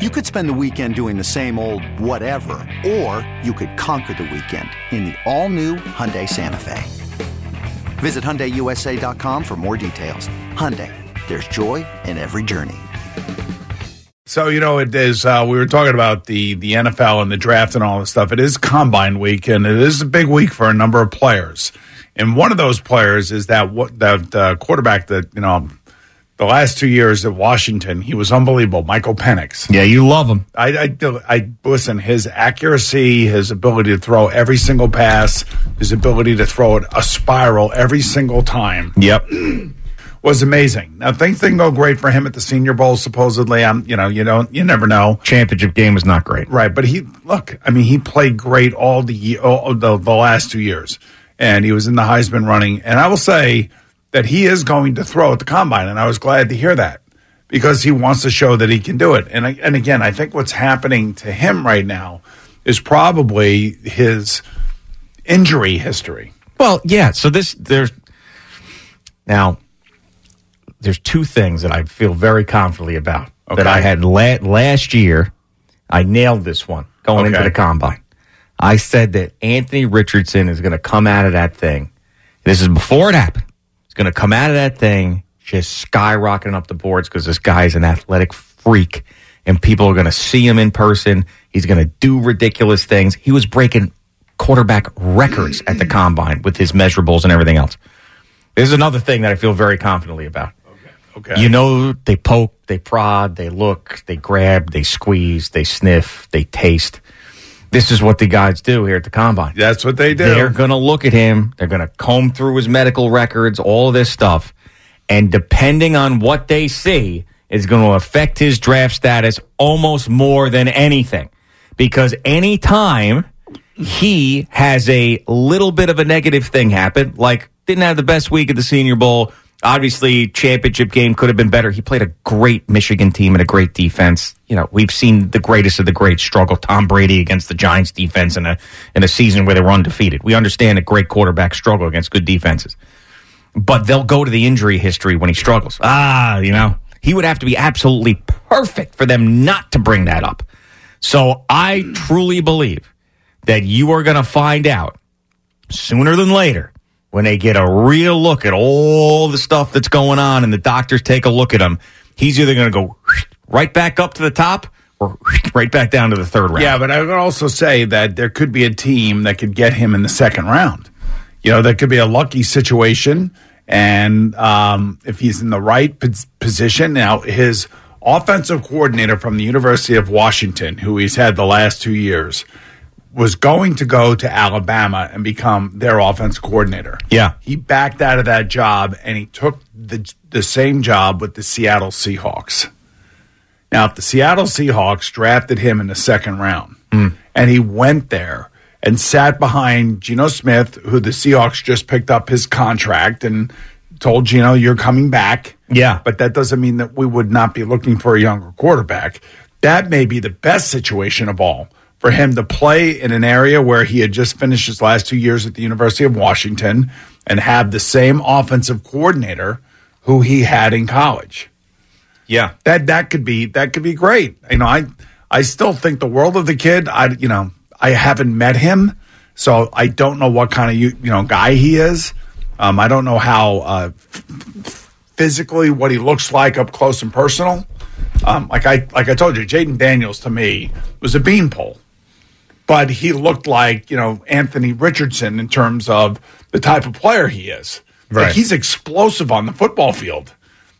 You could spend the weekend doing the same old whatever, or you could conquer the weekend in the all-new Hyundai Santa Fe. Visit HyundaiUSA.com for more details. Hyundai, there's joy in every journey. So you know, it is. Uh, we were talking about the the NFL and the draft and all this stuff. It is Combine Week, and it is a big week for a number of players. And one of those players is that what that uh, quarterback that you know the last two years at Washington, he was unbelievable. Michael Penix. Yeah, you love him. I, I, I listen. His accuracy, his ability to throw every single pass, his ability to throw it a spiral every single time. Yep. was amazing. Now things didn't go great for him at the Senior Bowl. Supposedly, I'm you know you don't you never know. Championship game was not great, right? But he look, I mean, he played great all the all the, the last two years, and he was in the Heisman running. And I will say that he is going to throw at the combine, and I was glad to hear that because he wants to show that he can do it. And and again, I think what's happening to him right now is probably his injury history. Well, yeah. So this there's now there's two things that I feel very confidently about okay. that I had la- last year. I nailed this one going okay. into the combine. I said that Anthony Richardson is going to come out of that thing. This is before it happened. He's going to come out of that thing just skyrocketing up the boards because this guy is an athletic freak and people are going to see him in person. He's going to do ridiculous things. He was breaking quarterback records at the combine with his measurables and everything else. This is another thing that I feel very confidently about. Okay. You know, they poke, they prod, they look, they grab, they squeeze, they sniff, they taste. This is what the guys do here at the combine. That's what they do. They're going to look at him. They're going to comb through his medical records, all this stuff. And depending on what they see, is going to affect his draft status almost more than anything. Because anytime he has a little bit of a negative thing happen, like didn't have the best week at the Senior Bowl, Obviously, championship game could have been better. He played a great Michigan team and a great defense. You know, we've seen the greatest of the great struggle. Tom Brady against the Giants defense in a in a season where they were undefeated. We understand a great quarterback struggle against good defenses, but they'll go to the injury history when he struggles. Ah, you know, he would have to be absolutely perfect for them not to bring that up. So I truly believe that you are going to find out sooner than later when they get a real look at all the stuff that's going on and the doctors take a look at him, he's either going to go right back up to the top or right back down to the third round. Yeah, but I would also say that there could be a team that could get him in the second round. You know, that could be a lucky situation. And um, if he's in the right position, now his offensive coordinator from the University of Washington, who he's had the last two years, was going to go to Alabama and become their offense coordinator. Yeah. He backed out of that job and he took the the same job with the Seattle Seahawks. Now, if the Seattle Seahawks drafted him in the second round mm. and he went there and sat behind Geno Smith, who the Seahawks just picked up his contract and told Geno, you're coming back. Yeah. But that doesn't mean that we would not be looking for a younger quarterback. That may be the best situation of all for him to play in an area where he had just finished his last two years at the University of Washington and have the same offensive coordinator who he had in college. Yeah. That that could be that could be great. You know, I I still think the world of the kid. I you know, I haven't met him, so I don't know what kind of you, you know guy he is. Um, I don't know how uh, physically what he looks like up close and personal. Um, like I like I told you, Jayden Daniels to me was a beanpole but he looked like you know Anthony Richardson in terms of the type of player he is. Right. Like he's explosive on the football field.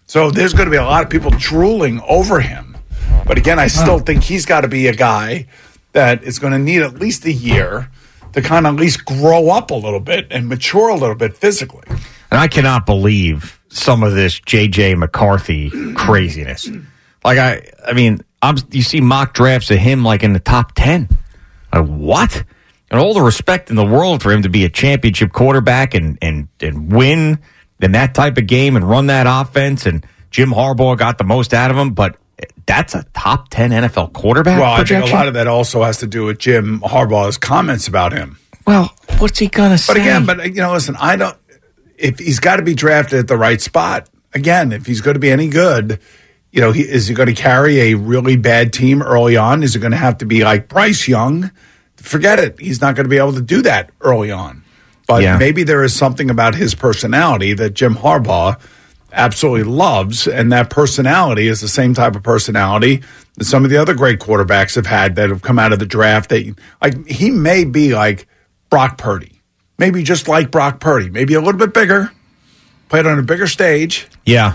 So there's going to be a lot of people drooling over him. But again, I still think he's got to be a guy that is going to need at least a year to kind of at least grow up a little bit and mature a little bit physically. And I cannot believe some of this JJ McCarthy craziness. Like I I mean, I'm, you see mock drafts of him like in the top 10. Like, what? And all the respect in the world for him to be a championship quarterback and, and, and win in that type of game and run that offense. And Jim Harbaugh got the most out of him, but that's a top 10 NFL quarterback. Well, projection? I think a lot of that also has to do with Jim Harbaugh's comments about him. Well, what's he to say? But again, but you know, listen, I don't. If he's got to be drafted at the right spot, again, if he's going to be any good, you know, he, is he going to carry a really bad team early on? Is it going to have to be like Bryce Young? Forget it. He's not going to be able to do that early on. But Yeah. maybe there is something about his personality that Jim Harbaugh absolutely loves, and that personality is the same type of personality that some of the other great quarterbacks have had that have come out of the draft. That like he may be like Brock Purdy, maybe just like Brock Purdy, maybe a little bit bigger, played on a bigger stage, yeah.